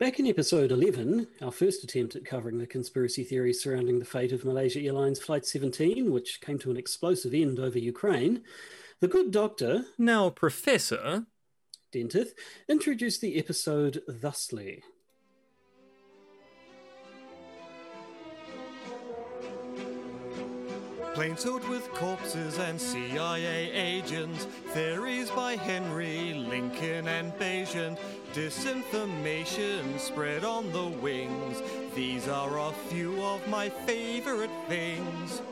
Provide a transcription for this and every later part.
Back in episode 11, our first attempt at covering the conspiracy theories surrounding the fate of Malaysia Airlines Flight 17, which came to an explosive end over Ukraine, the good doctor, Now, Professor, Dentith, introduced the episode thusly. Planes filled with corpses and CIA agents, theories by Henry, Lincoln, and Baigent, disinformation spread on the wings. These are a few of my favorite things.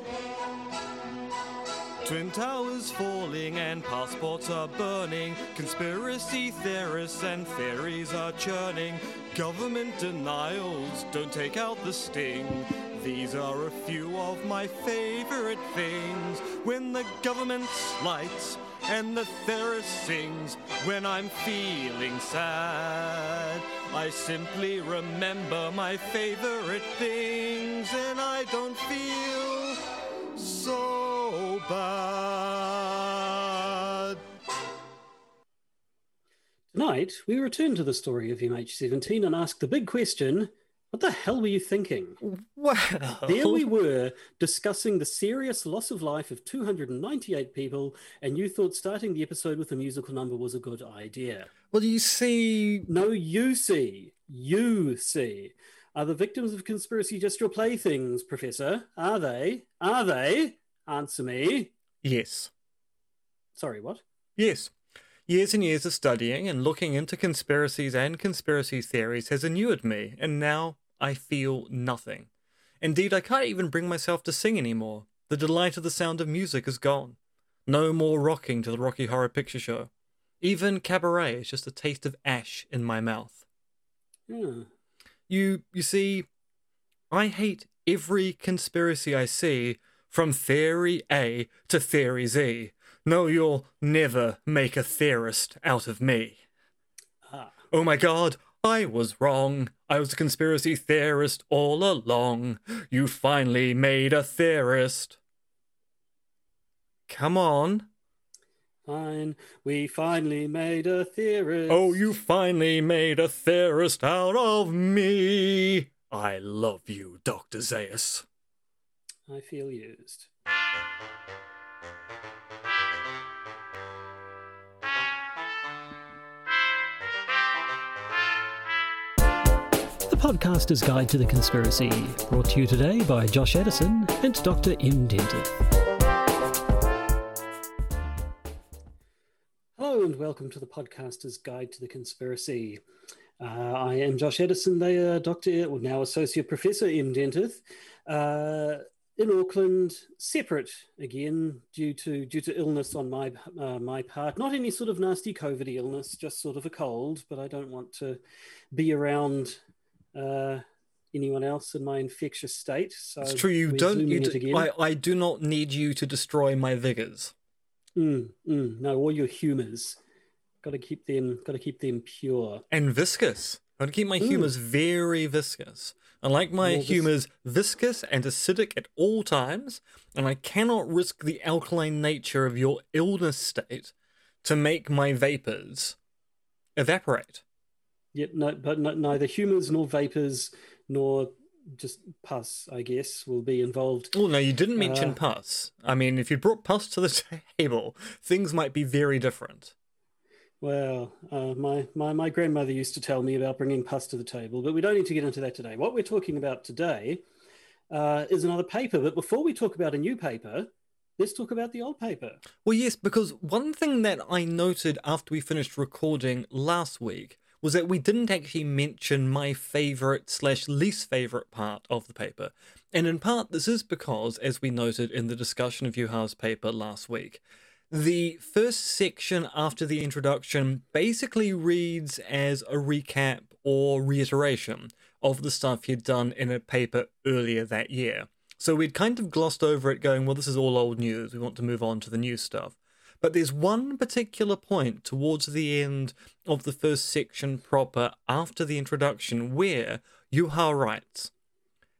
Twin towers falling and passports are burning. Conspiracy theorists and theories are churning. Government denials don't take out the sting. These are a few of my favorite things. When the government slights and the theorist sings. When I'm feeling sad, I simply remember my favorite things and I don't feel so bad. Tonight, we return to the story of MH17 and ask the big question what the hell were you thinking? well, There we were discussing the serious loss of life of 298 people, and you thought starting the episode with a musical number was a good idea. well, do you see, No, you see. You see. Are the victims of conspiracy just your playthings, Professor? Are they? Are they? Answer me. yes, Sorry, what? yes. Years and years of studying and looking into conspiracies and conspiracy theories has inured me, and now I feel nothing. Indeed, I can't even bring myself to sing anymore. The delight of the sound of music is gone. No more rocking to the Rocky Horror Picture Show. Even cabaret is just a taste of ash in my mouth. Hmm. You you see, I hate every conspiracy I see, from theory A to theory Z. No, you'll never make a theorist out of me. Ah. Oh my god, I was wrong. I was a conspiracy theorist all along. You finally made a theorist. Come on. Fine. We finally made a theorist. Oh, you finally made a theorist out of me. I love you, Dr. Zaius. I feel used. Podcaster's Guide to the Conspiracy, brought to you today by Josh Edison and Dr. M. Dentith. Hello and welcome to the Podcaster's Guide to the Conspiracy. Uh, I am Josh Edison. They are Dr. Well, now Associate Professor M. Dentith. Uh, in Auckland, separate again due to due to illness on my uh, my part. Not any sort of nasty COVID illness, just sort of a cold. But I don't want to be around uh, anyone else in my infectious state. So It's true, you don't. You do, again. I, I do not need you to destroy my vigors. Mm, mm, no, all your humours. Got to keep them. Got to keep them pure. And viscous. Want to keep my Mm. humours very viscous. I like my More vis- humours viscous and acidic at all times, and I cannot risk the alkaline nature of your illness state to make my vapours evaporate. Yet, no, but no, neither humours nor vapours nor just pus, I guess, will be involved. Oh, no, you didn't mention Uh, pus. I mean, if you brought pus to the table, things might be very different. Well, uh, my, my, my grandmother used to tell me about bringing pus to the table, but we don't need to get into that today. What we're talking about today uh, is another paper. But before we talk about a new paper, let's talk about the old paper. Well, yes, because one thing that I noted after we finished recording last week was that we didn't actually mention my favorite slash least favorite part of the paper. And in part, this is because, as we noted in the discussion of Juha's paper last week, the first section after the introduction basically reads as a recap or reiteration of the stuff he'd done in a paper earlier that year. So we'd kind of glossed over it, going, well, this is all old news. We want to move on to the new stuff. But there's one particular point towards the end of the first section proper after the introduction where Juha writes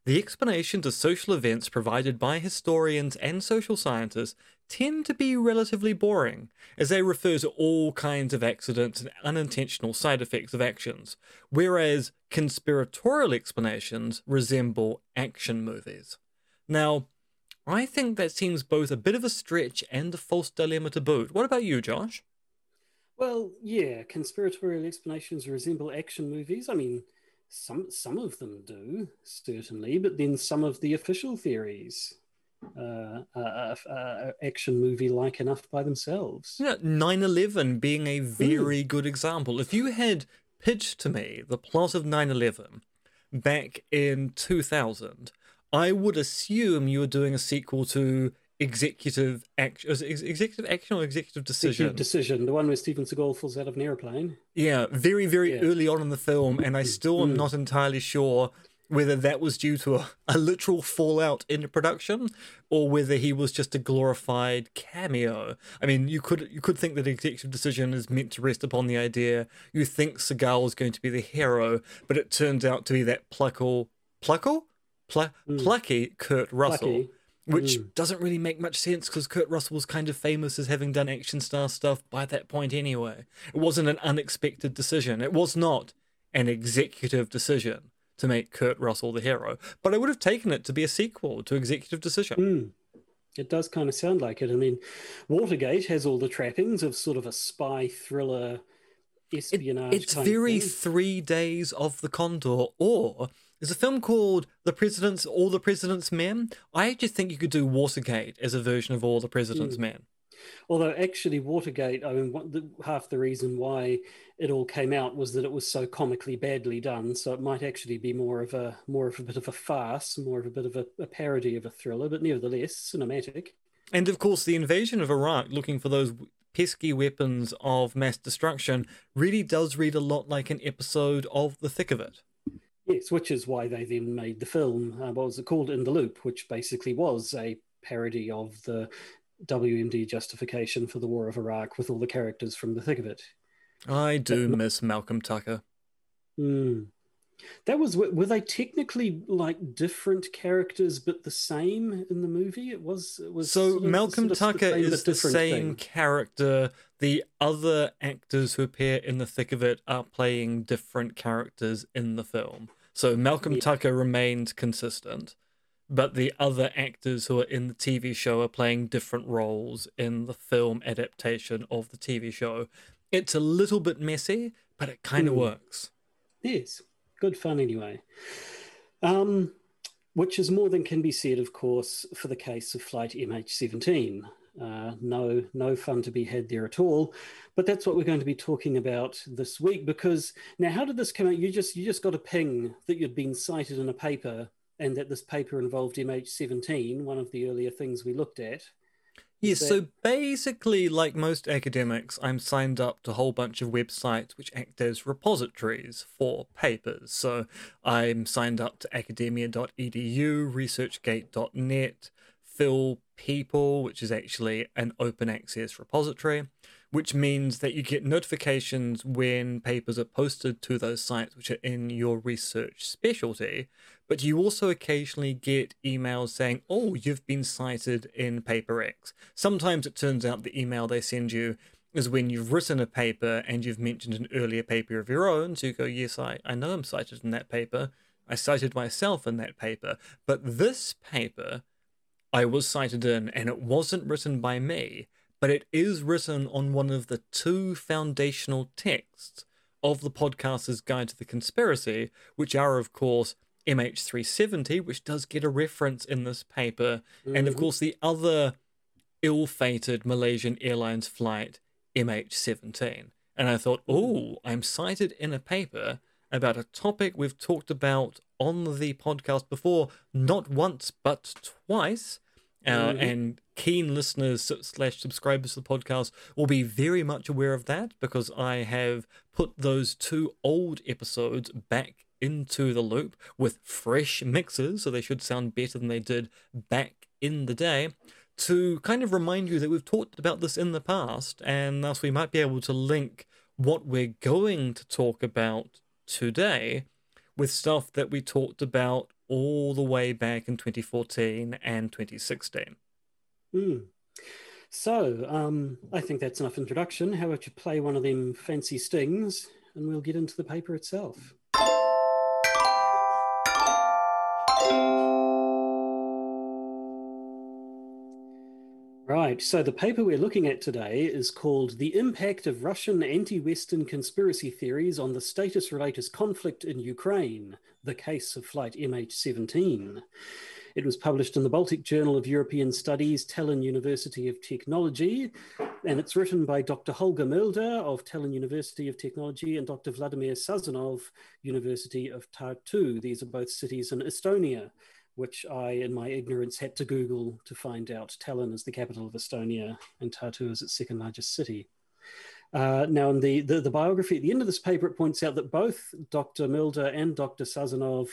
The explanations of social events provided by historians and social scientists tend to be relatively boring, as they refer to all kinds of accidents and unintentional side effects of actions, whereas conspiratorial explanations resemble action movies. Now, I think that seems both a bit of a stretch and a false dilemma to boot. What about you, Josh? Well, yeah, conspiratorial explanations resemble action movies. I mean, some some of them do certainly, but then some of the official theories uh, uh, uh, action movie like enough by themselves. Yeah, 9 11 being a very mm. good example. If you had pitched to me the plot of 9 11 back in 2000, I would assume you were doing a sequel to executive action, executive action or executive decision? Executive decision, the one where Steven Seagal falls out of an airplane. Yeah, very, very yeah. early on in the film, and I still am mm. not entirely sure whether that was due to a, a literal fallout in production or whether he was just a glorified cameo. I mean, you could you could think that executive decision is meant to rest upon the idea you think Seagal is going to be the hero, but it turns out to be that pluckle pluckle Pl- mm. plucky Kurt Russell. Plucky. Which mm. doesn't really make much sense because Kurt Russell was kind of famous as having done action star stuff by that point anyway. It wasn't an unexpected decision. It was not an executive decision to make Kurt Russell the hero, but I would have taken it to be a sequel to Executive Decision. Mm. It does kind of sound like it. I mean, Watergate has all the trappings of sort of a spy thriller espionage. It, it's very thing. Three Days of the Condor, or there's a film called The President's All the President's Men. I actually think you could do Watergate as a version of All the President's mm. Men. Although actually, Watergate, I mean, the, half the reason why it all came out was that it was so comically badly done. So it might actually be more of a more of a bit of a farce, more of a bit of a, a parody of a thriller, but nevertheless cinematic. And of course, the invasion of Iraq, looking for those pesky weapons of mass destruction, really does read a lot like an episode of The Thick of It. Yes, which is why they then made the film. Uh, what was it called? In the Loop, which basically was a parody of the WMD justification for the War of Iraq with all the characters from the thick of it. I do but, miss Malcolm Tucker. Hmm. That was were they technically like different characters but the same in the movie? It was it was so Malcolm Tucker the is the same thing. character. The other actors who appear in the thick of it are playing different characters in the film. So Malcolm yeah. Tucker remained consistent, but the other actors who are in the TV show are playing different roles in the film adaptation of the TV show. It's a little bit messy, but it kind of mm. works. Yes, good fun anyway. Um, which is more than can be said, of course, for the case of Flight MH17. Uh, no, no fun to be had there at all. But that's what we're going to be talking about this week. Because now, how did this come out? You just you just got a ping that you'd been cited in a paper, and that this paper involved MH17, one of the earlier things we looked at. Yes, that... so basically, like most academics, I'm signed up to a whole bunch of websites which act as repositories for papers. So I'm signed up to academia.edu, researchgate.net, Phil People, which is actually an open access repository, which means that you get notifications when papers are posted to those sites which are in your research specialty. But you also occasionally get emails saying, oh, you've been cited in paper X. Sometimes it turns out the email they send you is when you've written a paper and you've mentioned an earlier paper of your own. So you go, yes, I, I know I'm cited in that paper. I cited myself in that paper. But this paper I was cited in, and it wasn't written by me, but it is written on one of the two foundational texts of the podcaster's guide to the conspiracy, which are, of course, MH370, which does get a reference in this paper, mm-hmm. and of mm-hmm. course, the other ill fated Malaysian Airlines flight, MH17. And I thought, oh, I'm cited in a paper about a topic we've talked about on the podcast before, not once but twice. Uh, mm-hmm. And keen listeners slash subscribers to the podcast will be very much aware of that because I have put those two old episodes back into the loop with fresh mixes, so they should sound better than they did back in the day. To kind of remind you that we've talked about this in the past, and thus we might be able to link what we're going to talk about today with stuff that we talked about all the way back in 2014 and 2016. Mm. So um, I think that's enough introduction. How about you play one of them fancy stings and we'll get into the paper itself. Right, so the paper we're looking at today is called The Impact of Russian Anti Western Conspiracy Theories on the Status Related Conflict in Ukraine The Case of Flight MH17. It was published in the Baltic Journal of European Studies, Tallinn University of Technology, and it's written by Dr. Holger Mölder of Tallinn University of Technology and Dr. Vladimir Sazonov, University of Tartu. These are both cities in Estonia which I, in my ignorance, had to Google to find out. Tallinn is the capital of Estonia, and Tartu is its second largest city. Uh, now, in the, the, the, biography at the end of this paper, it points out that both Dr. Mölder and Dr. Sazonov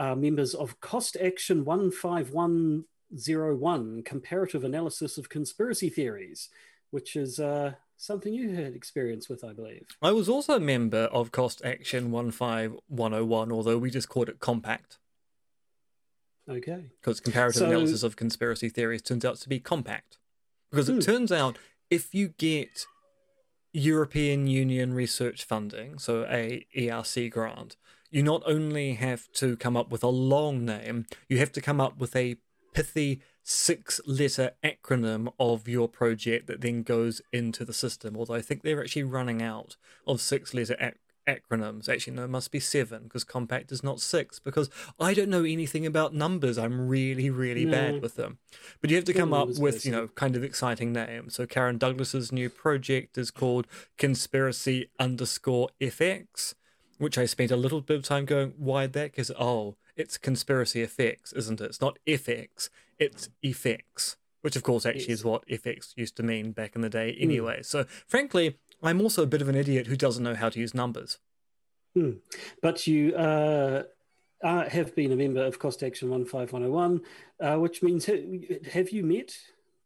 are members of Cost Action 15101, Comparative Analysis of Conspiracy Theories, which is uh, something you had experience with, I believe. I was also a member of Cost Action 15101, although we just called it Compact. Okay. Because comparative so, analysis of conspiracy theories turns out to be compact. Because it hmm. turns out if you get European Union research funding, so a ERC grant, you not only have to come up with a long name, you have to come up with a pithy six letter acronym of your project that then goes into the system. Although I think they're actually running out of six letter ac- acronyms. Actually, no, it must be seven because compact is not six because I don't know anything about numbers. I'm really, really no. bad with them. But you have to come up with, you know, kind of exciting names. So Karen Douglas's new project is called Conspiracy underscore FX, which I spent a little bit of time going, why that? Because, oh, it's conspiracy effects, isn't it? It's not FX, it's effects. Which, of course, actually yes. is what FX used to mean back in the day hmm. anyway. Mm. So, frankly, I'm also a bit of an idiot who doesn't know how to use numbers. Hmm. But you uh, are, have been a member of Cost Action 15101, uh, which means have you met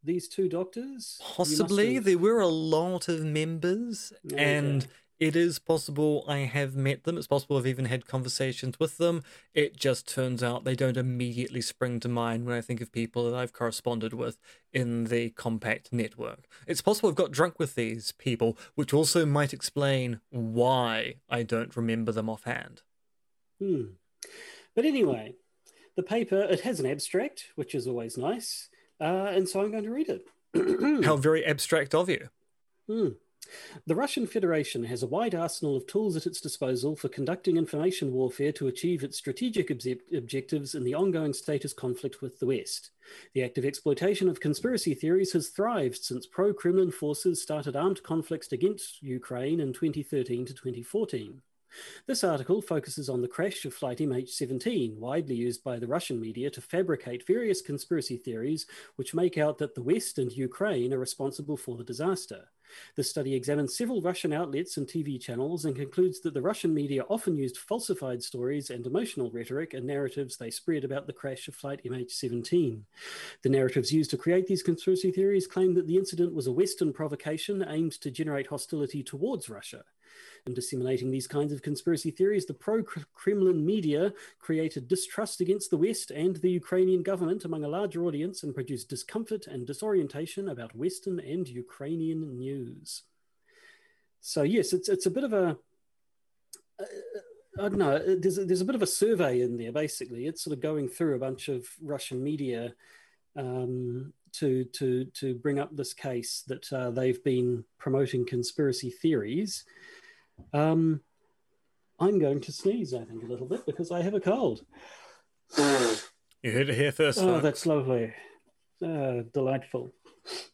these two doctors? Possibly. There were a lot of members, and it is possible I have met them. It's possible I've even had conversations with them. It just turns out they don't immediately spring to mind when I think of people that I've corresponded with in the compact network. It's possible I've got drunk with these people, which also might explain why I don't remember them offhand. Hmm. But anyway, the paper, it has an abstract, which is always nice. Uh, and so I'm going to read it. How very abstract of you. Hmm. The Russian Federation has a wide arsenal of tools at its disposal for conducting information warfare to achieve its strategic objectives in the ongoing status conflict with the West. The active exploitation of conspiracy theories has thrived since pro Kremlin forces started armed conflicts against Ukraine in 2013 to 2014. This article focuses on the crash of Flight MH17, widely used by the Russian media to fabricate various conspiracy theories which make out that the West and Ukraine are responsible for the disaster. The study examines several Russian outlets and TV channels and concludes that the Russian media often used falsified stories and emotional rhetoric and narratives they spread about the crash of Flight MH17. The narratives used to create these conspiracy theories claim that the incident was a Western provocation aimed to generate hostility towards Russia. In disseminating these kinds of conspiracy theories, the pro Kremlin media created distrust against the West and the Ukrainian government among a larger audience and produced discomfort and disorientation about Western and Ukrainian news. So, yes, it's, it's a bit of a. Uh, I don't know. There's a, there's a bit of a survey in there. Basically, it's sort of going through a bunch of Russian media um, to to to bring up this case that uh, they've been promoting conspiracy theories, um, I'm going to sneeze, I think, a little bit because I have a cold. You heard it here first. Oh, folks. that's lovely. Uh, delightful.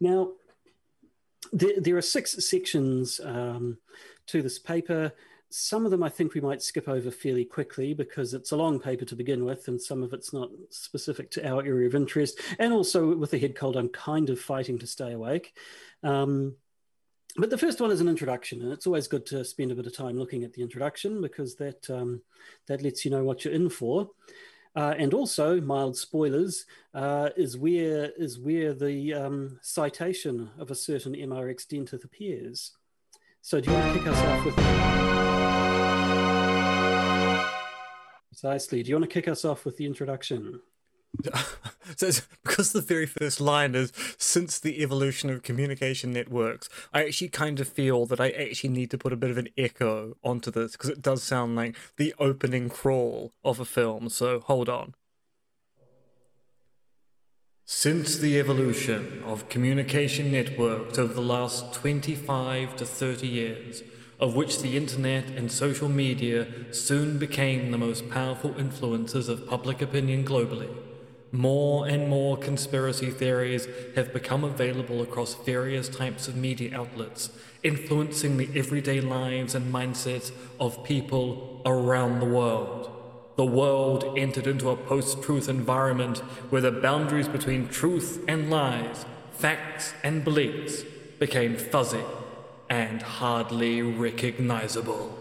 Now, there, there, are six sections um, to this paper. Some of them I think we might skip over fairly quickly because it's a long paper to begin with, and some of it's not specific to our area of interest. And also, with the head cold, I'm kind of fighting to stay awake. Um, but the first one is an introduction, and it's always good to spend a bit of time looking at the introduction because that um, that lets you know what you're in for. Uh, and also, mild spoilers uh, is where is where the um, citation of a certain MRX dentith appears. So, do you want to kick us off with? Precisely. Do you want to kick us off with the introduction? so because the very first line is since the evolution of communication networks, I actually kind of feel that I actually need to put a bit of an echo onto this because it does sound like the opening crawl of a film. So hold on. Since the evolution of communication networks over the last 25 to 30 years, of which the internet and social media soon became the most powerful influences of public opinion globally, more and more conspiracy theories have become available across various types of media outlets, influencing the everyday lives and mindsets of people around the world. The world entered into a post truth environment where the boundaries between truth and lies, facts and beliefs became fuzzy and hardly recognizable.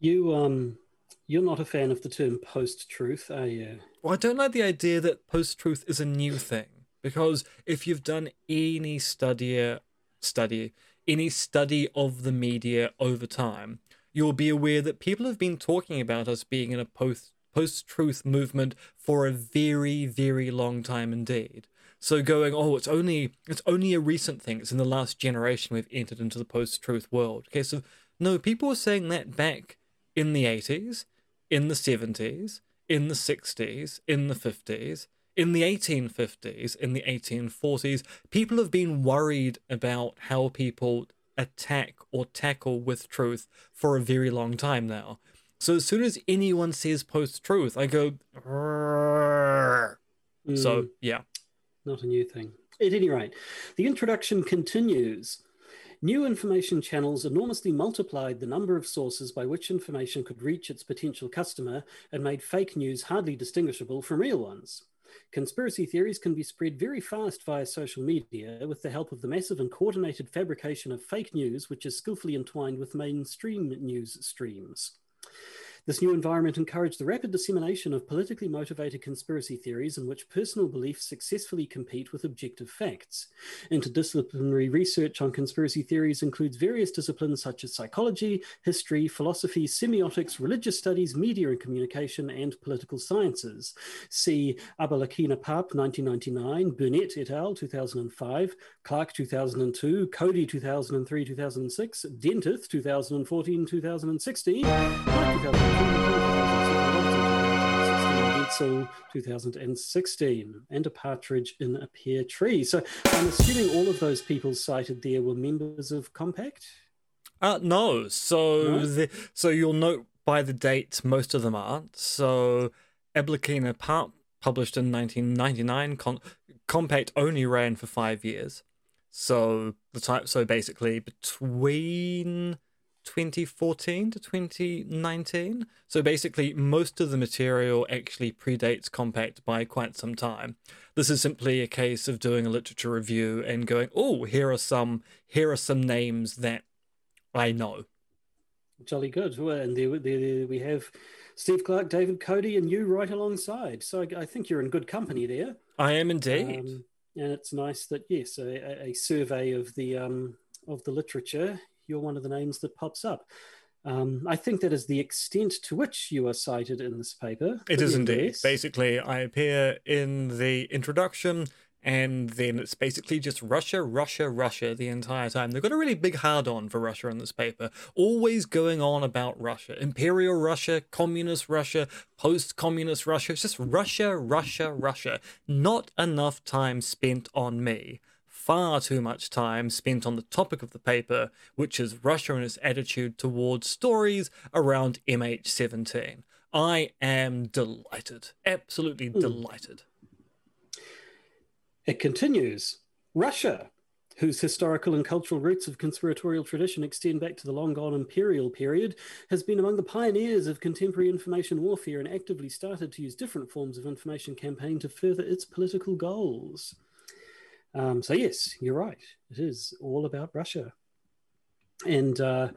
You, um, you're not a fan of the term post truth, are you? Well, I don't like the idea that post truth is a new thing because if you've done any study, study, any study of the media over time, you'll be aware that people have been talking about us being in a post post truth movement for a very, very long time indeed. So going, oh, it's only it's only a recent thing. It's in the last generation we've entered into the post-truth world. Okay, so no, people were saying that back in the 80s, in the 70s, in the 60s, in the 50s, in the 1850s, in the 1840s. People have been worried about how people attack or tackle with truth for a very long time now. So as soon as anyone says post-truth, I go. Mm. So yeah, not a new thing. At any rate, the introduction continues. New information channels enormously multiplied the number of sources by which information could reach its potential customer and made fake news hardly distinguishable from real ones. Conspiracy theories can be spread very fast via social media with the help of the massive and coordinated fabrication of fake news, which is skillfully entwined with mainstream news streams. This new environment encouraged the rapid dissemination of politically motivated conspiracy theories in which personal beliefs successfully compete with objective facts. Interdisciplinary research on conspiracy theories includes various disciplines such as psychology, history, philosophy, semiotics, religious studies, media and communication, and political sciences. See Abalakina Paap, 1999, Burnett et al., 2005, Clarke, 2002, Coady, 2003 2006, Dentith, 2014 2016, 2016, and a partridge in a pear tree. So I'm assuming all of those people cited there were members of Compact. Uh, no. So no? The, so you'll note by the date most of them aren't. So Abalakina Paap published in 1999. Con- Compact only ran for five years. So the type. So basically between 2014 to 2019. So basically, most of the material actually predates Compact by quite some time. This is simply a case of doing a literature review and going, "Oh, here are some here are some names that I know." Jolly good. Well, and there, there, we have Steve Clarke, David Coady, and you right alongside. So I, I think you're in good company there. I am indeed. Um, and it's nice that yes, a, a survey of the um, of the literature you're one of the names that pops up. Um, I think that is the extent to which you are cited in this paper. It is indeed. Basically, I appear in the introduction, and then it's basically just Russia, Russia, Russia the entire time. They've got a really big hard on for Russia in this paper, always going on about Russia. Imperial Russia, Communist Russia, post communist Russia. It's just Russia, Russia, Russia. Not enough time spent on me far too much time spent on the topic of the paper, which is Russia and its attitude towards stories around MH17. I am delighted, absolutely mm. delighted. It continues Russia, whose historical and cultural roots of conspiratorial tradition extend back to the long gone imperial period, has been among the pioneers of contemporary information warfare and actively started to use different forms of information campaign to further its political goals. Um, so yes, you're right. It is all about Russia, and uh,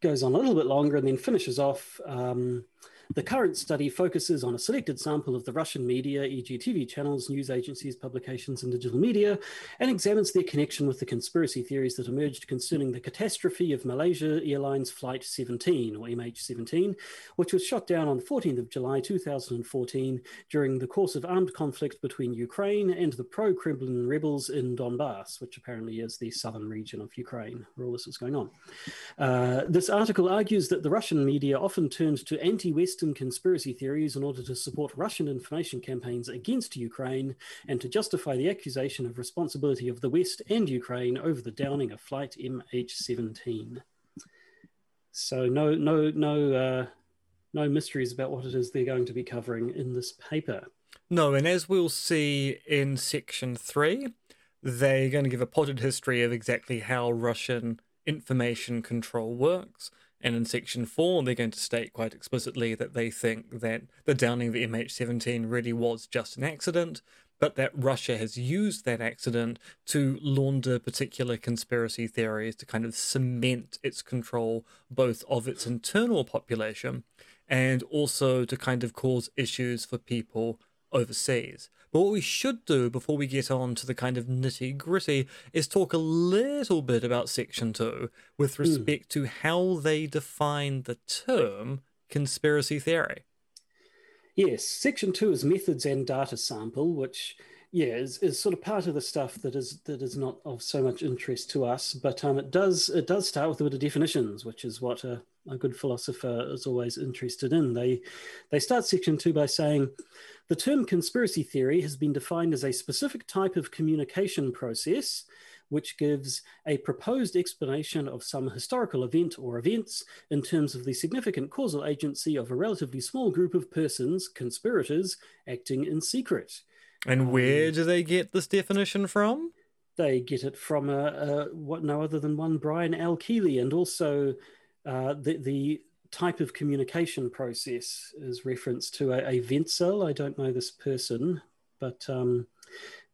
goes on a little bit longer and then finishes off um, The current study focuses on a selected sample of the Russian media, e.g., TV channels, news agencies, publications, and digital media, and examines their connection with the conspiracy theories that emerged concerning the catastrophe of Malaysia Airlines Flight 17, or MH17, which was shot down on 14th of July 2014 during the course of armed conflict between Ukraine and the pro-Kremlin rebels in Donbass, which apparently is the southern region of Ukraine, where all this is going on. Uh, this article argues that the Russian media often turned to anti-Western conspiracy theories in order to support Russian information campaigns against Ukraine and to justify the accusation of responsibility of the West and Ukraine over the downing of Flight MH17. So no, no, no, uh, no mysteries about what it is they're going to be covering in this paper. No, and as we'll see in section three, they're going to give a potted history of exactly how Russian information control works. And in section four, they're going to state quite explicitly that they think that the downing of the MH17 really was just an accident, but that Russia has used that accident to launder particular conspiracy theories to kind of cement its control both of its internal population and also to kind of cause issues for people overseas. But what we should do before we get on to the kind of nitty gritty is talk a little bit about Section 2 with hmm. respect mm. to how they define the term conspiracy theory. Yes, Section 2 is methods and data sample, which yeah, is, is sort of part of the stuff that is that is not of so much interest to us, but um, it does it does start with a bit of definitions, which is what a, a good philosopher is always interested in. They they start section two by saying the term conspiracy theory has been defined as a specific type of communication process which gives a proposed explanation of some historical event or events in terms of the significant causal agency of a relatively small group of persons, conspirators, acting in secret. And um, where do they get this definition from? They get it from a, a, what no other than one Brian L. Keeley, and also uh, the the type of communication process is referenced to a, a Wenzel. I don't know this person, but um,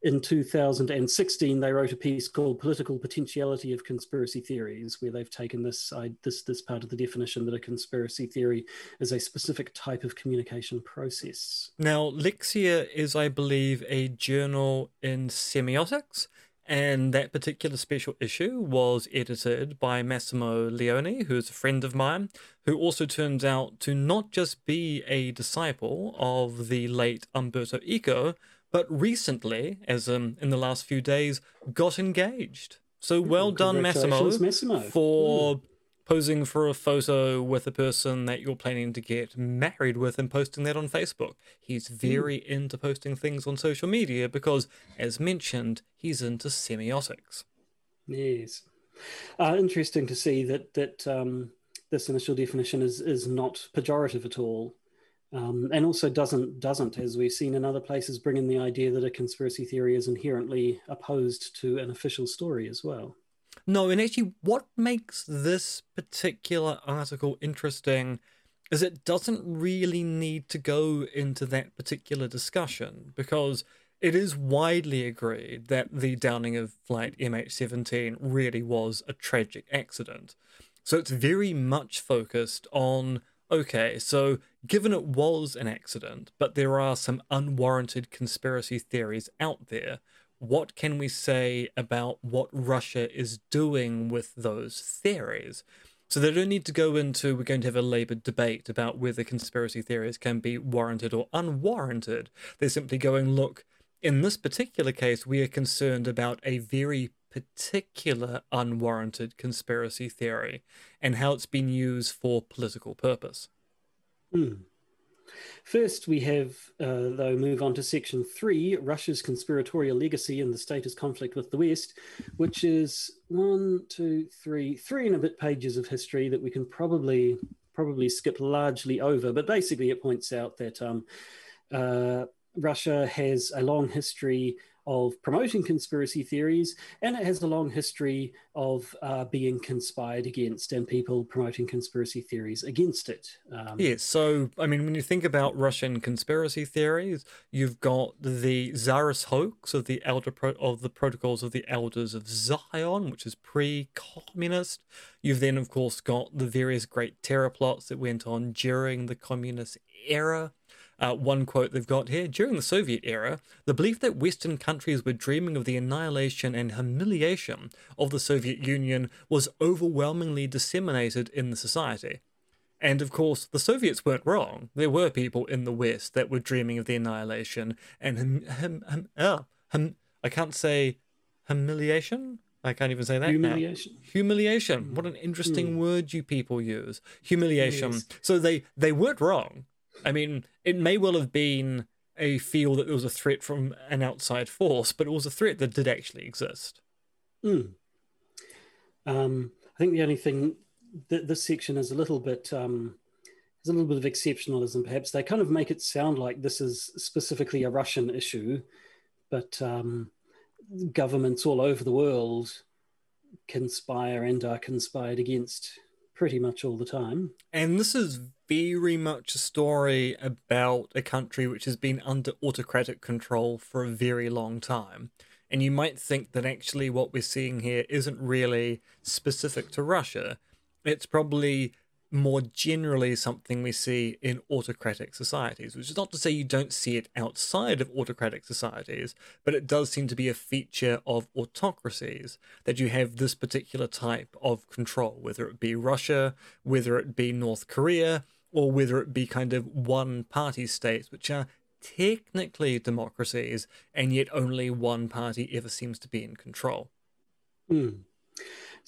in 2016 they wrote a piece called "Political Potentiality of Conspiracy Theories," where they've taken this I, this this part of the definition that a conspiracy theory is a specific type of communication process. Now, Lexia is, I believe, a journal in semiotics. And that particular special issue was edited by Massimo Leone, who is a friend of mine, who also turns out to not just be a disciple of the late Umberto Eco, but recently, as um, in the last few days, got engaged. So well done, Massimo, Massimo, for mm posing for a photo with a person that you're planning to get married with and posting that on Facebook. He's hmm. very mm. into posting things on social media because, as mentioned, he's into semiotics. Yes. Uh, interesting to see that that um, this initial definition is is not pejorative at all, um, and also doesn't doesn't, as we've seen in other places, bring in the idea that a conspiracy theory is inherently opposed to an official story as well. No, and actually, what makes this particular article interesting is it doesn't really need to go into that particular discussion because it is widely agreed that the downing of flight MH17 really was a tragic accident. So it's very much focused on okay, so given it was an accident, but there are some unwarranted conspiracy theories out there, what can we say about what Russia is doing with those theories? So they don't need to go into we're going to have a labored debate about whether conspiracy theories can be warranted or unwarranted. They're simply going, look, in this particular case, we are concerned about a very particular unwarranted conspiracy theory and how it's been used for political purpose. Hmm. First, we have, uh, though, move on to section three Russia's conspiratorial legacy and the status conflict with the West, which is one, two, three, three and a bit pages of history that we can probably probably skip largely over. But basically, it points out that um, uh, Russia has a long history of promoting conspiracy theories, and it has a long history of uh, being conspired against and people promoting conspiracy theories against it. Um, so I mean, when you think about Russian conspiracy theories, you've got the Tsarist hoax of the elder pro- of the protocols of the elders of Zion, which is pre-communist. You've then, of course, got the various great terror plots that went on during the communist era. Uh, one quote they've got here During the Soviet era, the belief that Western countries were dreaming of the annihilation and humiliation of the Soviet Union was overwhelmingly disseminated in the society. And of course, the Soviets weren't wrong. There were people in the West that were dreaming of the annihilation and hum, hum, hum, oh, hum, I can't say humiliation. I can't even say that. Humiliation. Now. Humiliation. What an interesting mm. word you people use. Humiliation. Yes. So they they weren't wrong. I mean, it may well have been a feel that there was a threat from an outside force, but it was a threat that did actually exist. Mm. Um, I think the only thing that this section is a little bit um, is a little bit of exceptionalism. Perhaps they kind of make it sound like this is specifically a Russian issue, but um, governments all over the world conspire and are conspired against pretty much all the time. And this is very much a story about a country which has been under autocratic control for a very long time. And you might think that actually what we're seeing here isn't really specific to Russia. It's probably more generally something we see in autocratic societies, which is not to say you don't see it outside of autocratic societies, but it does seem to be a feature of autocracies that you have this particular type of control, whether it be Russia, whether it be North Korea, or whether it be kind of one party states, which are technically democracies, and yet only one party ever seems to be in control. Mm.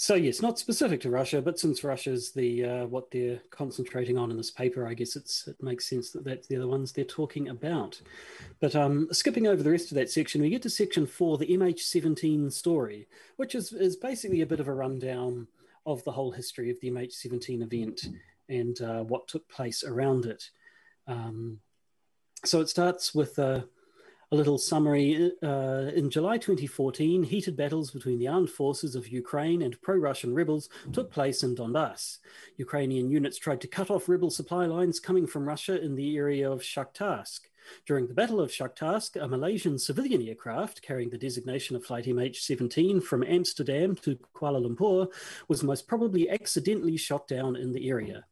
So yes, not specific to Russia, but since Russia's the uh, what they're concentrating on in this paper, I guess it's it makes sense that that's the other ones they're talking about. But um, skipping over the rest of that section, we get to section four, the MH17 story, which is is basically a bit of a rundown of the whole history of the MH17 event and uh, what took place around it. Um, so it starts with. Uh, a little summary. Uh, in July 2014, heated battles between the armed forces of Ukraine and pro Russian rebels took place in Donbass. Ukrainian units tried to cut off rebel supply lines coming from Russia in the area of Shakhtarsk. During the Battle of Shakhtarsk, a Malaysian civilian aircraft carrying the designation of Flight MH17 from Amsterdam to Kuala Lumpur was most probably accidentally shot down in the area.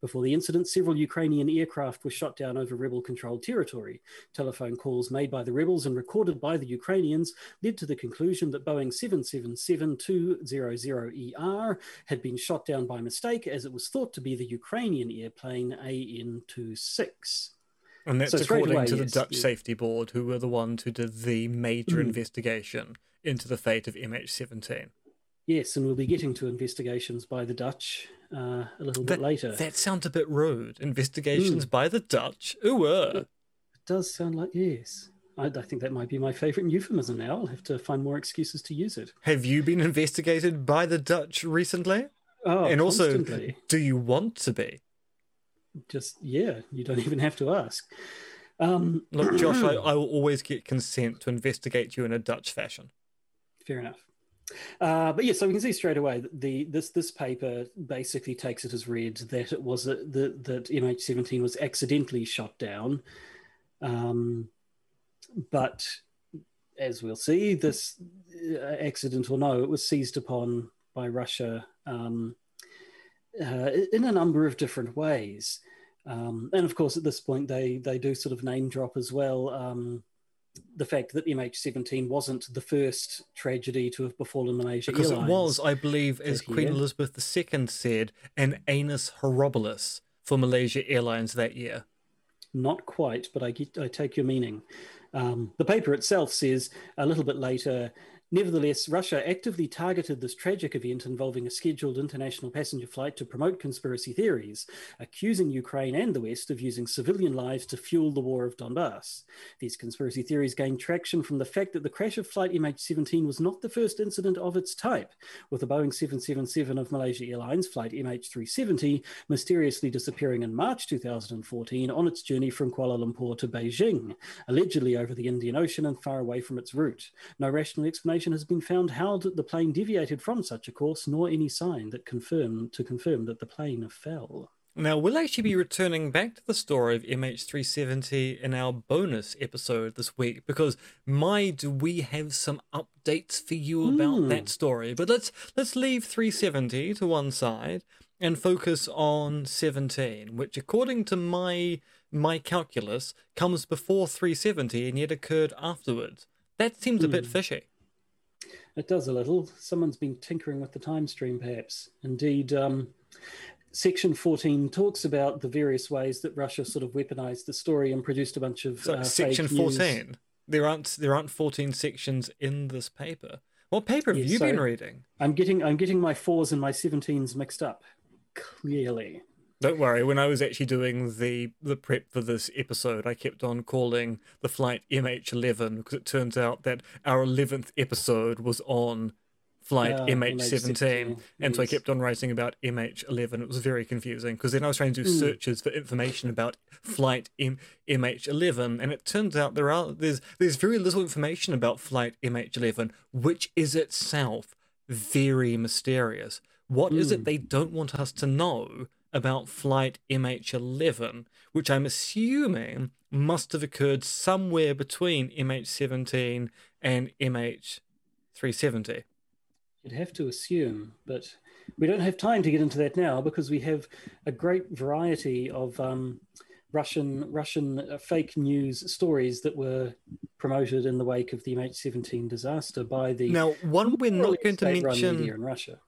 Before the incident, several Ukrainian aircraft were shot down over rebel controlled territory. Telephone calls made by the rebels and recorded by the Ukrainians led to the conclusion that Boeing 777 200ER had been shot down by mistake, as it was thought to be the Ukrainian airplane AN 26. And that's so according away, to the yes, Dutch Safety Board, who were the ones who did the major mm. investigation into the fate of MH17. Yes, and we'll be getting to investigations by the Dutch uh, a little that, bit later. That sounds a bit rude. Investigations mm. by the Dutch. Ooh, uh. it does sound like yes. I, I, think that might be my favourite euphemism now. I'll have to find more excuses to use it. Have you been investigated by the Dutch recently? Oh, and constantly. also, do you want to be? Just yeah, you don't even have to ask. Um, Look, Josh, I, I will always get consent to investigate you in a Dutch fashion. Fair enough. Uh, but yeah, so we can see straight away that the this this paper basically takes it as read that it was a, that that MH17 was accidentally shot down, um, but as we'll see, this uh, accident or no, it was seized upon by Russia um, uh, in a number of different ways, um, and of course at this point they they do sort of name drop as well. The fact that MH17 wasn't the first tragedy to have befallen Malaysia because Airlines it was, I believe, as Queen Elizabeth II said, an anus horribilis for Malaysia Airlines that year. Not quite, but I get, I take your meaning. Um, the paper itself says a little bit later Nevertheless, Russia actively targeted this tragic event involving a scheduled international passenger flight to promote conspiracy theories, accusing Ukraine and the West of using civilian lives to fuel the war of Donbass. These conspiracy theories gained traction from the fact that the crash of Flight MH17 was not the first incident of its type, with the Boeing 777 of Malaysia Airlines flight MH370 mysteriously disappearing in March 2014 on its journey from Kuala Lumpur to Beijing, allegedly over the Indian Ocean and far away from its route. No rational explanation information has been found how the plane deviated from such a course, nor any sign that confirm to confirm that the plane fell. Now, we'll actually be returning back to the story of MH370 in our bonus episode this week because my do we have some updates for you about mm. that story. But let's let's leave 370 to one side and focus on 17, which according to my my calculus comes before 370 and yet occurred afterwards. That seems mm. a bit hmm. fishy. It does a little. Someone's been tinkering with the time stream, perhaps. Indeed, um, Section 14 talks about the various ways that Russia sort of weaponized the story and produced a bunch of so, uh, Section 14. There aren't there aren't 14 sections in this paper. What paper have you so been reading? I'm getting I'm getting my fours and my 17s mixed up. Clearly. Don't worry. When I was actually doing the the prep for this episode, I kept on calling the flight MH11 because it turns out that our 11th episode was on flight MH17, MH17 and yes. so I kept on writing about MH11. It was very confusing because then I was trying to do mm. searches for information about flight M- MH11, and it turns out there are there's there's very little information about flight MH11, which is itself very mysterious. What mm. is it hmm. they don't want us to know? About flight MH11, which I'm assuming must have occurred somewhere between MH17 and MH370. You'd have to assume, but we don't have time to get into that now because we have a great variety of um, Russian Russian uh, fake news stories that were promoted in the wake of the MH17 disaster by the now one we're not going to mention in Russia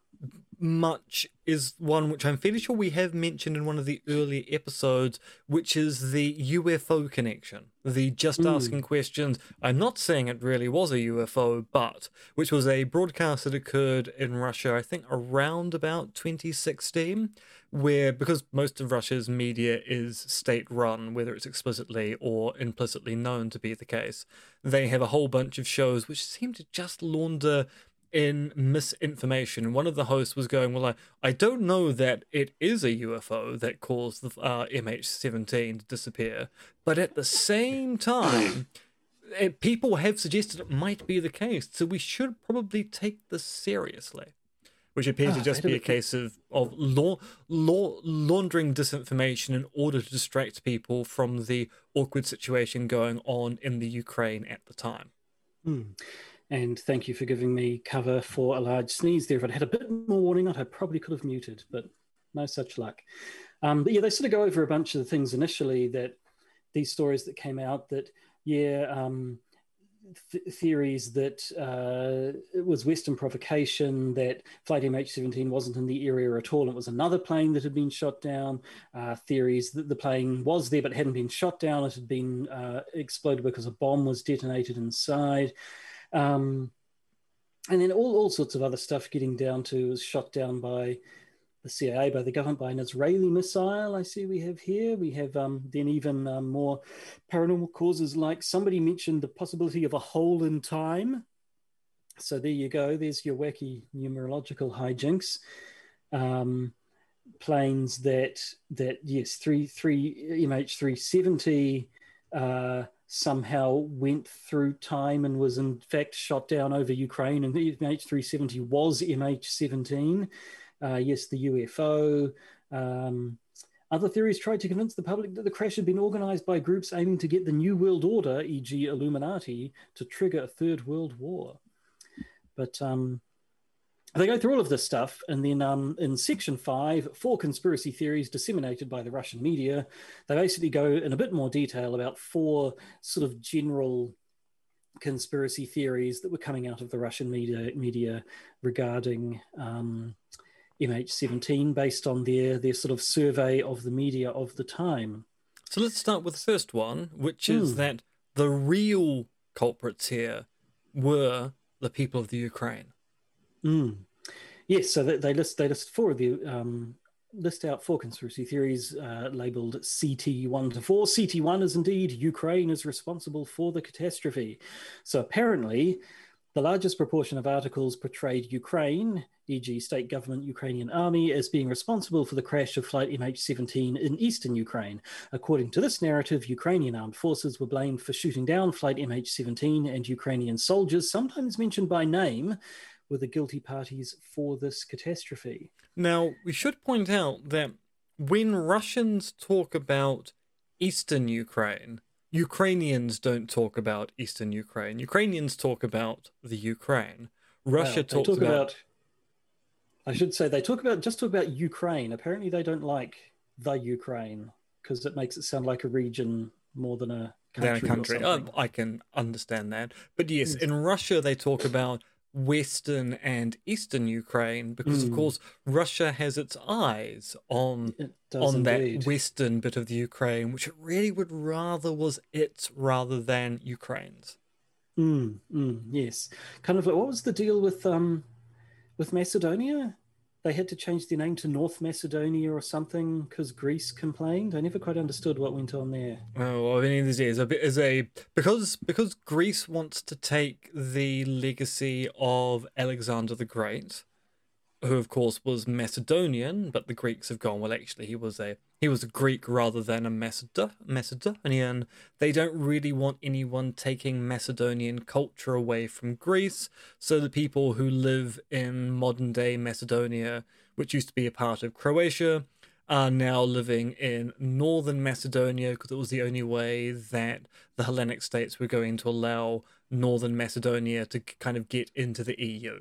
much is one which I'm fairly sure we have mentioned in one of the earlier episodes, which is the UFO connection. The just mm. asking questions. I'm not saying it really was a UFO, but which was a broadcast that occurred in Russia, I think around about 2016, where because most of Russia's media is state run, whether it's explicitly or implicitly known to be the case, they have a whole bunch of shows which seem to just launder in misinformation. One of the hosts was going, Well, I, I don't know that it is a UFO that caused the uh, MH17 to disappear, but at the same time, it, people have suggested it might be the case, so we should probably take this seriously. Which appears to ah, just be a case of, of law, law, laundering disinformation in order to distract people from the awkward situation going on in the Ukraine at the time. Hmm. And thank you for giving me cover for a large sneeze there. If I'd had a bit more warning, I probably could have muted, but no such luck. Um, but yeah, they sort of go over a bunch of the things initially that these stories that came out that, yeah, um, th- theories that uh, it was Western provocation, that Flight MH17 wasn't in the area at all, it was another plane that had been shot down, uh, theories that the plane was there but hadn't been shot down, it had been uh, exploded because a bomb was detonated inside. Um, and then all, all sorts of other stuff getting down to was shot down by the CIA, by the government, by an Israeli missile. I see we have here. We have um, then even um, more paranormal causes, like somebody mentioned the possibility of a hole in time. So there you go. There's your wacky numerological hijinks. Um, planes that that yes, three three MH370. Uh, somehow went through time and was in fact shot down over Ukraine. And the MH370 was MH17. Uh, yes, the UFO. Um, other theories tried to convince the public that the crash had been organized by groups aiming to get the New World Order, e.g., Illuminati, to trigger a third world war. But um, they go through all of this stuff, and then um, in section five, four conspiracy theories disseminated by the Russian media, they basically go in a bit more detail about four sort of general conspiracy theories that were coming out of the Russian media, media regarding um, MH17 based on their, their sort of survey of the media of the time. So let's start with the first one, which is mm. that the real culprits here were the people of the Ukraine. Mm. Yes, so they, list they list four of the um, list out four conspiracy theories uh, labeled CT1 to 4. CT1 is indeed Ukraine is responsible for the catastrophe. So apparently, the largest proportion of articles portrayed Ukraine, e.g., state government Ukrainian army, as being responsible for the crash of flight MH17 in eastern Ukraine. According to this narrative, Ukrainian armed forces were blamed for shooting down flight MH17, and Ukrainian soldiers, sometimes mentioned by name, were the guilty parties for this catastrophe. Now, we should point out that when Russians talk about eastern Ukraine, Ukrainians don't talk about eastern Ukraine. Ukrainians talk about the Ukraine. Russia talks talk about... about. I should say they talk about just talk about Ukraine. Apparently, they don't like the Ukraine because it makes it sound like a region more than a country. Than a country. Uh, I can understand that, but yes, in Russia they talk about western and eastern Ukraine because mm. of course Russia has its eyes on on indeed. that western bit of the Ukraine which it really would rather was its rather than Ukraine's. Mm, mm, yes. Kind of like what was the deal with um with Macedonia? They had to change their name to North Macedonia or something because Greece complained. I never quite understood what went on there. Oh, I mean, is a bit as a because because Greece wants to take the legacy of Alexander the Great, who of course was Macedonian, but the Greeks have gone well. Actually, he was a he was a Greek rather than a Maced- Macedonian. They don't really want anyone taking Macedonian culture away from Greece. So the people who live in modern day Macedonia, which used to be a part of Croatia, are now living in northern Macedonia because it was the only way that the Hellenic states were going to allow northern Macedonia to kind of get into the EU.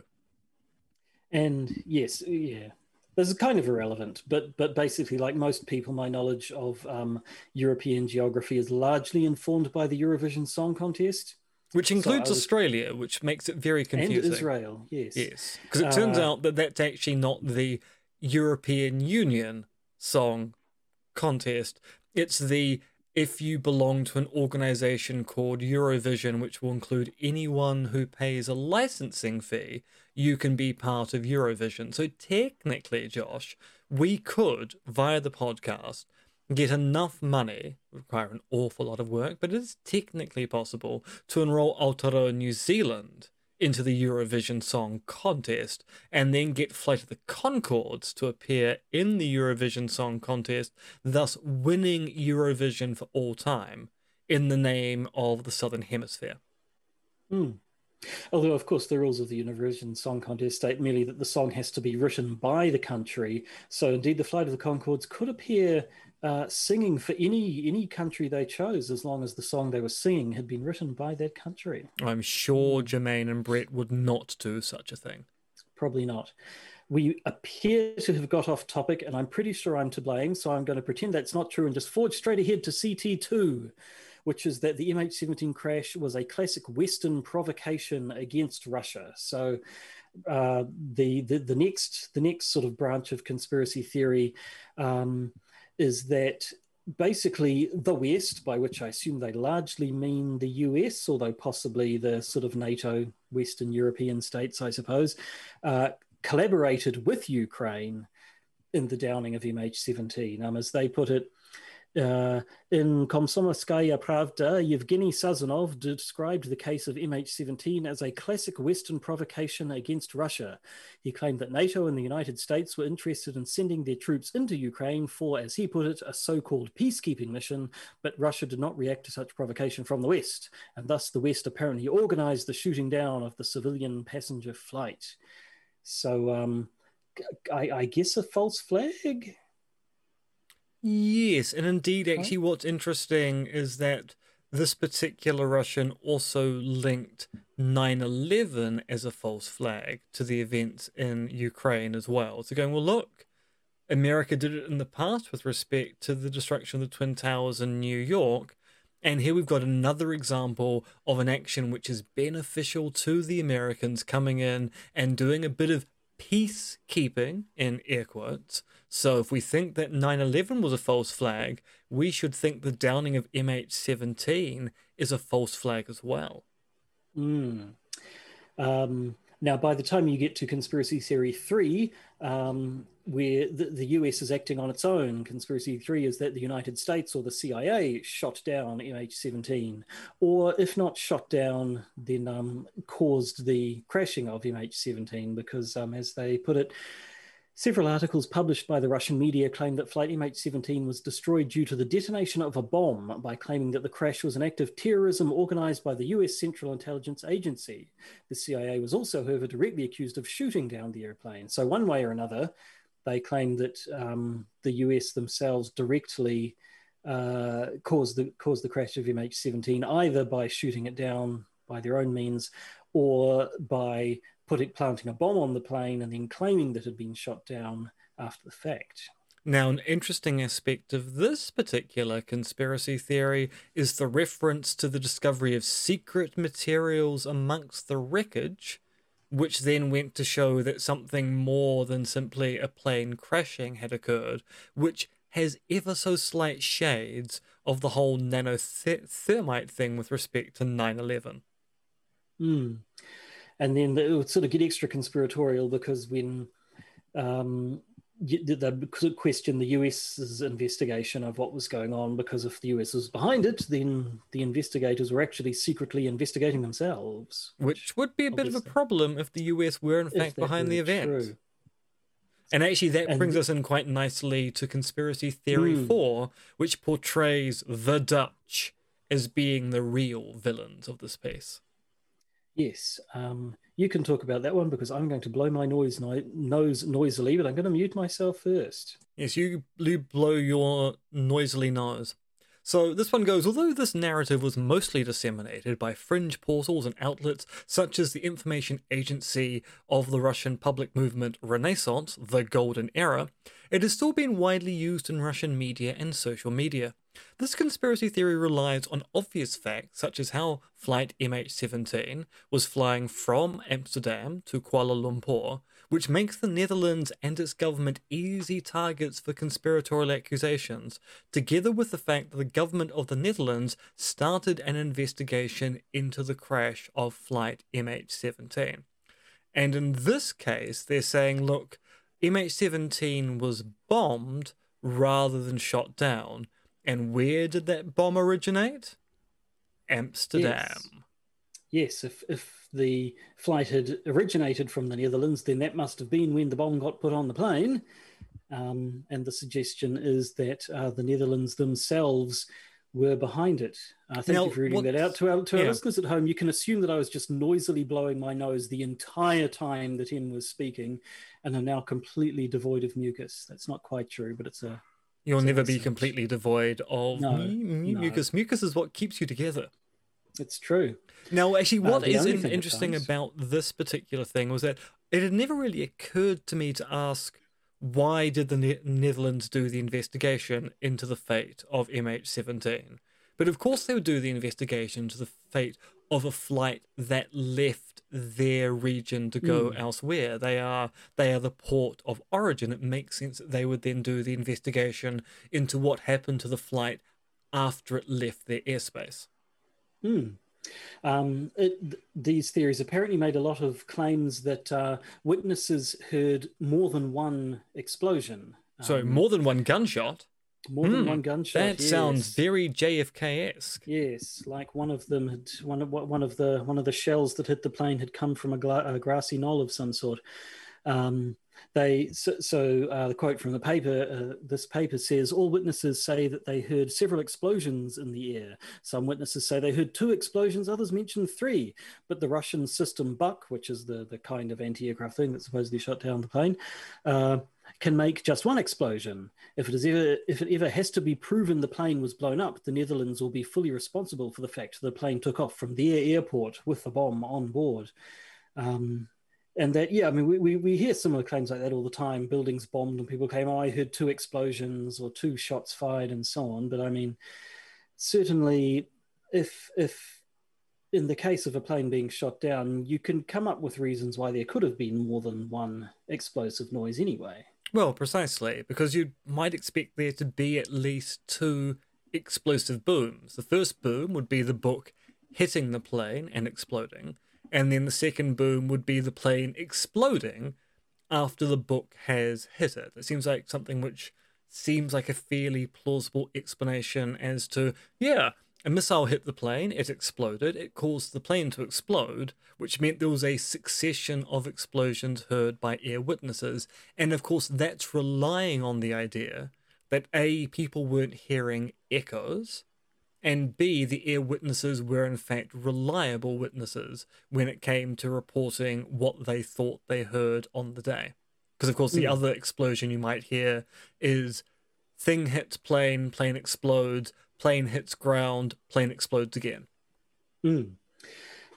And yes, yeah, this is kind of irrelevant, but but basically, like most people, my knowledge of um, European geography is largely informed by the Eurovision Song Contest, which includes so was, Australia, which makes it very confusing. And Israel, yes, yes, because it turns uh, out that that's actually not the European Union Song Contest; it's the if you belong to an organization called Eurovision, which will include anyone who pays a licensing fee, you can be part of Eurovision. So technically, Josh, we could, via the podcast, get enough money, require an awful lot of work, but it is technically possible to enroll Aotearoa New Zealand into the Eurovision Song Contest and then get Flight of the Conchords to appear in the Eurovision Song Contest, thus winning Eurovision for all time in the name of the Southern Hemisphere. Hmm. Although, of course, the rules of the Eurovision Song Contest state merely that the song has to be written by the country. So, indeed, the Flight of the Conchords could appear uh, singing for any any country they chose, as long as the song they were singing had been written by that country. I'm sure Jermaine and Brett would not do such a thing. Probably not. We appear to have got off topic, and I'm pretty sure I'm to blame. So I'm going to pretend that's not true and just forge straight ahead to CT2, which is that the MH17 crash was a classic Western provocation against Russia. So uh, the, the the next the next sort of branch of conspiracy theory. Um, is that basically the West, by which I assume they largely mean the US, although possibly the sort of NATO Western European states, I suppose, uh, collaborated with Ukraine in the downing of MH17. Um, as they put it, in Komsomolskaya Pravda, Yevgeny Sazonov described the case of MH17 as a classic Western provocation against Russia. He claimed that NATO and the United States were interested in sending their troops into Ukraine for, as he put it, a so called peacekeeping mission, but Russia did not react to such provocation from the West, and thus the West apparently organized the shooting down of the civilian passenger flight. So, um, I, I guess a false flag? Yes, and indeed, actually, what's interesting is that this particular Russian also linked 9 11 as a false flag to the events in Ukraine as well. So, going, well, look, America did it in the past with respect to the destruction of the Twin Towers in New York. And here we've got another example of an action which is beneficial to the Americans coming in and doing a bit of peacekeeping, in air quotes, so if we think that 9 11 was a false flag, we should think the downing of MH17 is a false flag as well. Mm. Um, now, by the time you get to conspiracy theory three, um, where the, the, US is acting on its own, conspiracy three is that the United States or the CIA shot down MH17, or if not shot down, then um, caused the crashing of MH17, because um, as they put it, Several articles published by the Russian media claim that Flight MH17 was destroyed due to the detonation of a bomb by claiming that the crash was an act of terrorism organized by the US Central Intelligence Agency. The CIA was also, however, directly accused of shooting down the airplane. So, one way or another, they claim that um, the US themselves directly uh, caused, the, caused the crash of MH17, either by shooting it down by their own means or by putting planting a bomb on the plane and then claiming that it had been shot down after the fact. Now, an interesting aspect of this particular conspiracy theory is the reference to the discovery of secret materials amongst the wreckage, which then went to show that something more than simply a plane crashing had occurred, which has ever so slight shades of the whole nanothermite thing with respect to 9 11. Hmm and then it would sort of get extra conspiratorial because when um, they question the US's investigation of what was going on because if the US was behind it, then the investigators were actually secretly investigating themselves. Which, would be a bit of a problem if the US were in fact behind the event. True. And actually, that and brings us in quite nicely to conspiracy theory mm. four, which portrays the Dutch as being the real villains of the piece. Yes, um, you can talk about that one because I'm going to blow my noise no- nose noisily, but I'm going to mute myself first. Yes, you blow your noisily nose. So this one goes, although this narrative was mostly disseminated by fringe portals and outlets such as the information agency of the Russian public movement Renaissance, the Golden Era, it has still been widely used in Russian media and social media. This conspiracy theory relies on obvious facts such as how Flight MH17 was flying from Amsterdam to Kuala Lumpur, which makes the Netherlands and its government easy targets for conspiratorial accusations, together with the fact that the government of the Netherlands started an investigation into the crash of Flight MH17. And in this case, they're saying, look, MH17 was bombed rather than shot down and where did that bomb originate? Amsterdam. Yes, yes if, if the flight had originated from the Netherlands, then that must have been when the bomb got put on the plane. Um, and the suggestion is that uh, the Netherlands themselves were behind it. Uh, thank now, you for reading that out to our, to our yeah. listeners at home. You can assume that I was just noisily blowing my nose the entire time that Em was speaking, and I'm now completely devoid of mucus. That's not quite true, but it's a You'll never be completely devoid of no, mucus. No. Mucus is what keeps you together. It's true. Now, actually, what uh, is interesting about this particular thing was that it had never really occurred to me to ask why did the ne- Netherlands do the investigation into the fate of MH17. But of course, they would do the investigation to the fate of a flight that left their region to go mm. elsewhere. They are they are the port of origin. It makes sense that they would then do the investigation into what happened to the flight after it left their airspace. Mm. Um, it, these theories apparently made a lot of claims that uh, witnesses heard more than one explosion. So um, more than one gunshot. More than mm, one gunshot. That yes. sounds very JFK-esque. Yes, like one of them had one of one of the one of the shells that hit the plane had come from a, gla- a grassy knoll of some sort. Um, they so, so uh, the quote from the paper. Uh, this paper says all witnesses say that they heard several explosions in the air. Some witnesses say they heard two explosions. Others mention three. But the Russian system Buk, which is the the kind of anti-aircraft thing that supposedly shot down the plane. Uh, can make just one explosion. If it is ever if it ever has to be proven the plane was blown up, the Netherlands will be fully responsible for the fact the plane took off from their airport with the bomb on board. Um, and that yeah, I mean we, we, we hear similar claims like that all the time. Buildings bombed and people came, oh, I heard two explosions or two shots fired and so on. But I mean, certainly if if in the case of a plane being shot down, you can come up with reasons why there could have been more than one explosive noise anyway. Well, precisely, because you might expect there to be at least two explosive booms. The first boom would be the Buk hitting the plane and exploding, and then the second boom would be the plane exploding after the Buk has hit it. It seems like something which seems like a fairly plausible explanation as to, yeah, a missile hit the plane, it exploded, it caused the plane to explode, which meant there was a succession of explosions heard by air witnesses. And of course, that's relying on the idea that A, people weren't hearing echoes, and B, the air witnesses were in fact reliable witnesses when it came to reporting what they thought they heard on the day. Because, of course, the mm. other explosion you might hear is thing hits plane, plane explodes, plane hits ground, plane explodes again. Mm.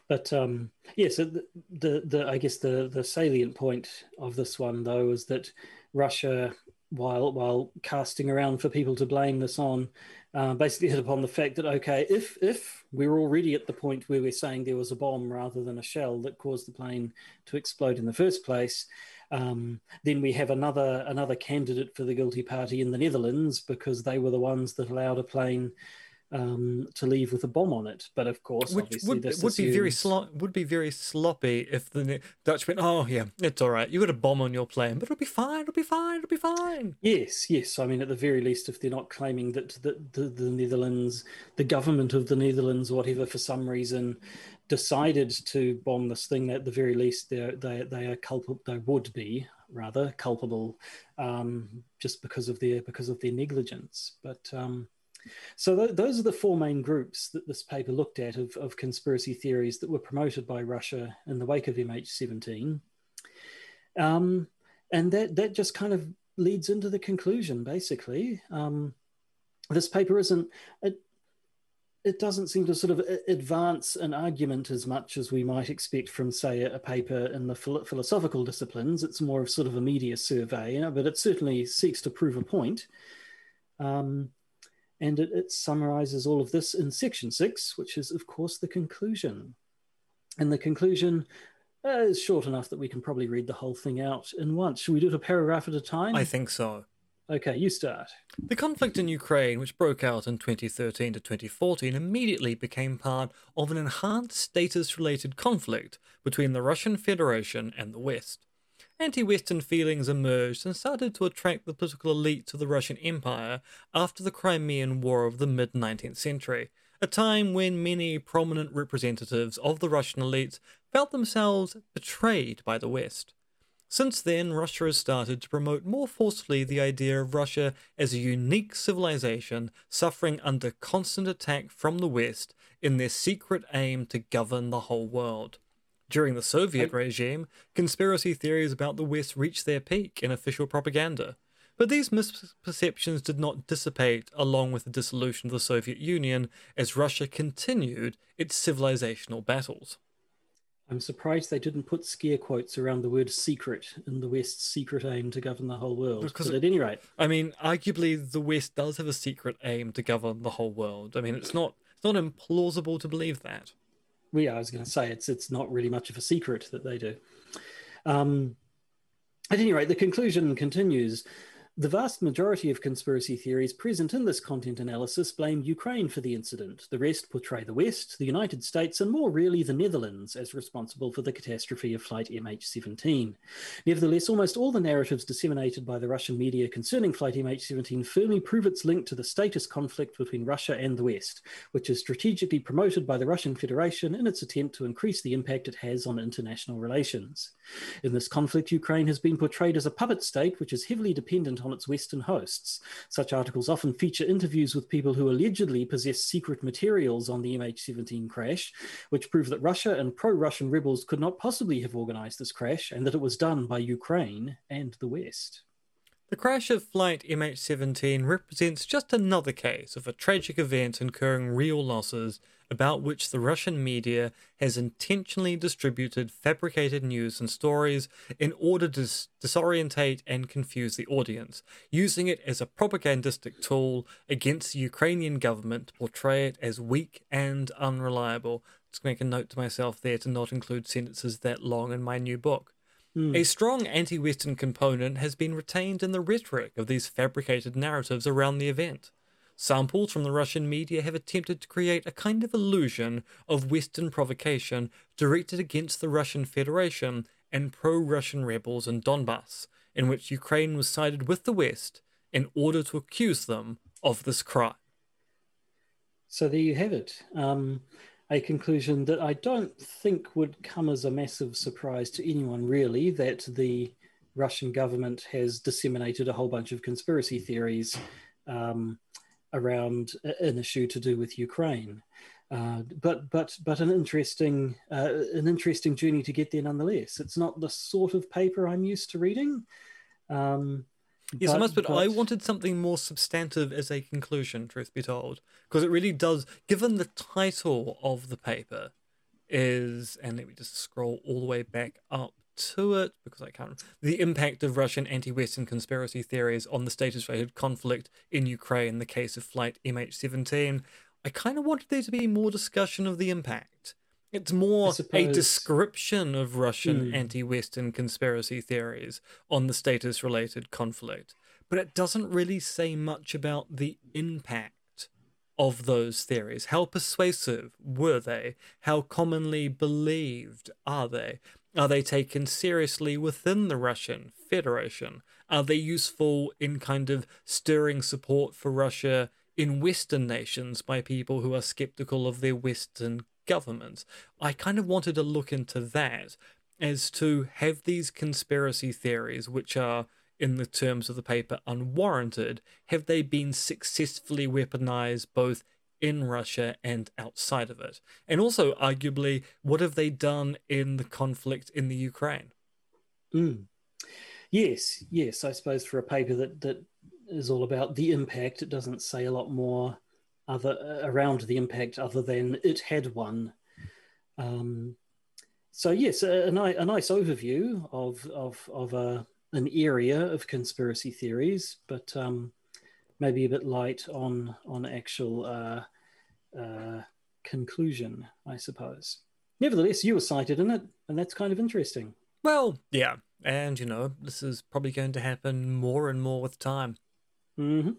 But um, yes, yeah, so the, the, the I guess the the salient point of this one though is that Russia, while while casting around for people to blame this on, uh, basically hit upon the fact that okay, if if we're already at the point where we're saying there was a bomb rather than a shell that caused the plane to explode in the first place, um, then we have another another candidate for the guilty party in the Netherlands because they were the ones that allowed a plane um, to leave with a bomb on it. But of course, Which obviously, would, would be very slo- would be very sloppy if the Dutch went, "Oh yeah, it's all right. You got a bomb on your plane, but it'll be fine. It'll be fine. It'll be fine." Yes, yes. I mean, at the very least, if they're not claiming that the, the, the Netherlands, the government of the Netherlands, whatever, for some reason, decided to bomb this thing, at the very least, they they they are culpable. They would be rather culpable, um, just because of their because of their negligence. But um, so th- those are the four main groups that this paper looked at of, of conspiracy theories that were promoted by Russia in the wake of MH17. Um, and that, that just kind of leads into the conclusion, basically. Um, this paper isn't, it, it doesn't seem to sort of advance an argument as much as we might expect from, say, a, paper in the philosophical disciplines. It's more of sort of a media survey, you know, but it certainly seeks to prove a point. Um, and it, it summarizes all of this in section six, which is, of course, the conclusion. And the conclusion uh, is short enough that we can probably read the whole thing out in once. Should we do it a paragraph at a time? I think so. Okay, you start. The conflict in Ukraine, which broke out in 2013 to 2014, immediately became part of an enhanced status related conflict between the Russian Federation and the West anti Western feelings emerged and started to attract the political elite of the Russian Empire after the Crimean War of the mid 19th century, a time when many prominent representatives of the Russian elites felt themselves betrayed by the West. Since then, Russia has started to promote more forcefully the idea of Russia as a unique civilization suffering under constant attack from the West in their secret aim to govern the whole world. During the Soviet regime, conspiracy theories about the West reached their peak in official propaganda. But these misperceptions did not dissipate along with the dissolution of the Soviet Union as Russia continued its civilizational battles. I'm surprised they didn't put scare quotes around the word secret in the West's secret aim to govern the whole world. Because but at any rate. I mean, arguably the West does have a secret aim to govern the whole world. I mean it's not it's not implausible to believe that well, yeah, I was going to say it's it's not really much of a secret that they do. Um, at any rate, the conclusion continues. The vast majority of conspiracy theories present in this content analysis blame Ukraine for the incident. The rest portray the West, the United States, and more rarely the Netherlands as responsible for the catastrophe of Flight MH17. Nevertheless, almost all the narratives disseminated by the Russian media concerning Flight MH17 firmly prove its link to the status conflict between Russia and the West, which is strategically promoted by the Russian Federation in its attempt to increase the impact it has on international relations. In this conflict, Ukraine has been portrayed as a puppet state which is heavily dependent on on its Western hosts. Such articles often feature interviews with people who allegedly possess secret materials on the MH17 crash, which prove that Russia and pro Russian rebels could not possibly have organized this crash and that it was done by Ukraine and the West. The crash of Flight MH17 represents just another case of a tragic event incurring real losses about which the Russian media has intentionally distributed fabricated news and stories in order to disorientate and confuse the audience, using it as a propagandistic tool against the Ukrainian government to portray it as weak and unreliable. Just make a note to myself there to not include sentences that long in my new book. Mm. A strong anti Western component has been retained in the rhetoric of these fabricated narratives around the event. Samples from the Russian media have attempted to create a kind of illusion of Western provocation directed against the Russian Federation and pro Russian rebels in Donbass, in which Ukraine was sided with the West in order to accuse them of this crime. So there you have it. Um, a conclusion that I don't think would come as a massive surprise to anyone, really, that the Russian government has disseminated a whole bunch of conspiracy theories um, around an issue to do with Ukraine. Uh, but but but an interesting uh, an interesting journey to get there nonetheless. It's not the sort of paper I'm used to reading. Um, yes, but, I must. But, but I wanted something more substantive as a conclusion. Truth be told, because it really does. Given the title of the paper is, and let me just scroll all the way back up to it because I can't. The impact of Russian anti-Western conspiracy theories on the status-related conflict in Ukraine, the case of Flight MH17. I kind of wanted there to be more discussion of the impact. It's more a description of Russian mm. anti Western conspiracy theories on the status related conflict, but it doesn't really say much about the impact of those theories. How persuasive were they? How commonly believed are they? Are they taken seriously within the Russian Federation? Are they useful in kind of stirring support for Russia in Western nations by people who are skeptical of their Western governments. I kind of wanted to look into that as to have these conspiracy theories, which are, in the terms of the paper, unwarranted, have they been successfully weaponized both in Russia and outside of it? And also, arguably, what have they done in the conflict in the Ukraine? Mm. Yes, yes, I suppose for a paper that, that is all about the impact. It doesn't say a lot more other around the impact other than it had one. Um, so yes, a, a, a, nice overview of of of a, an area of conspiracy theories, but um, maybe a bit light on on actual uh, uh, conclusion, I suppose. Nevertheless, you were cited in it, and that's kind of interesting. Well, yeah, and you know, this is probably going to happen more and more with time. Mm-hmm.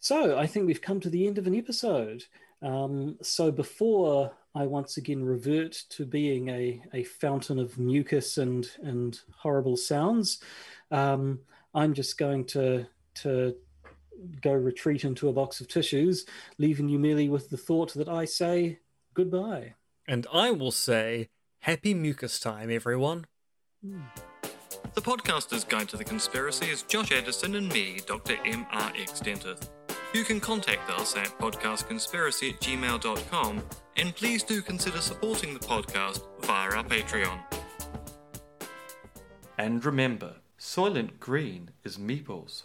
So I think we've come to the end of an episode. Um, so before I once again revert to being a, a fountain of mucus and, and horrible sounds, um, I'm just going to, to go retreat into a box of tissues, leaving you merely with the thought that I say goodbye. And I will say happy mucus time, everyone. Mm. The podcaster's guide to the conspiracy is Josh Edison and me, Dr. M.R.X. Dentith. You can contact us at podcastconspiracy at gmail.com and please do consider supporting the podcast via our Patreon. And remember, Soylent Green is meeples.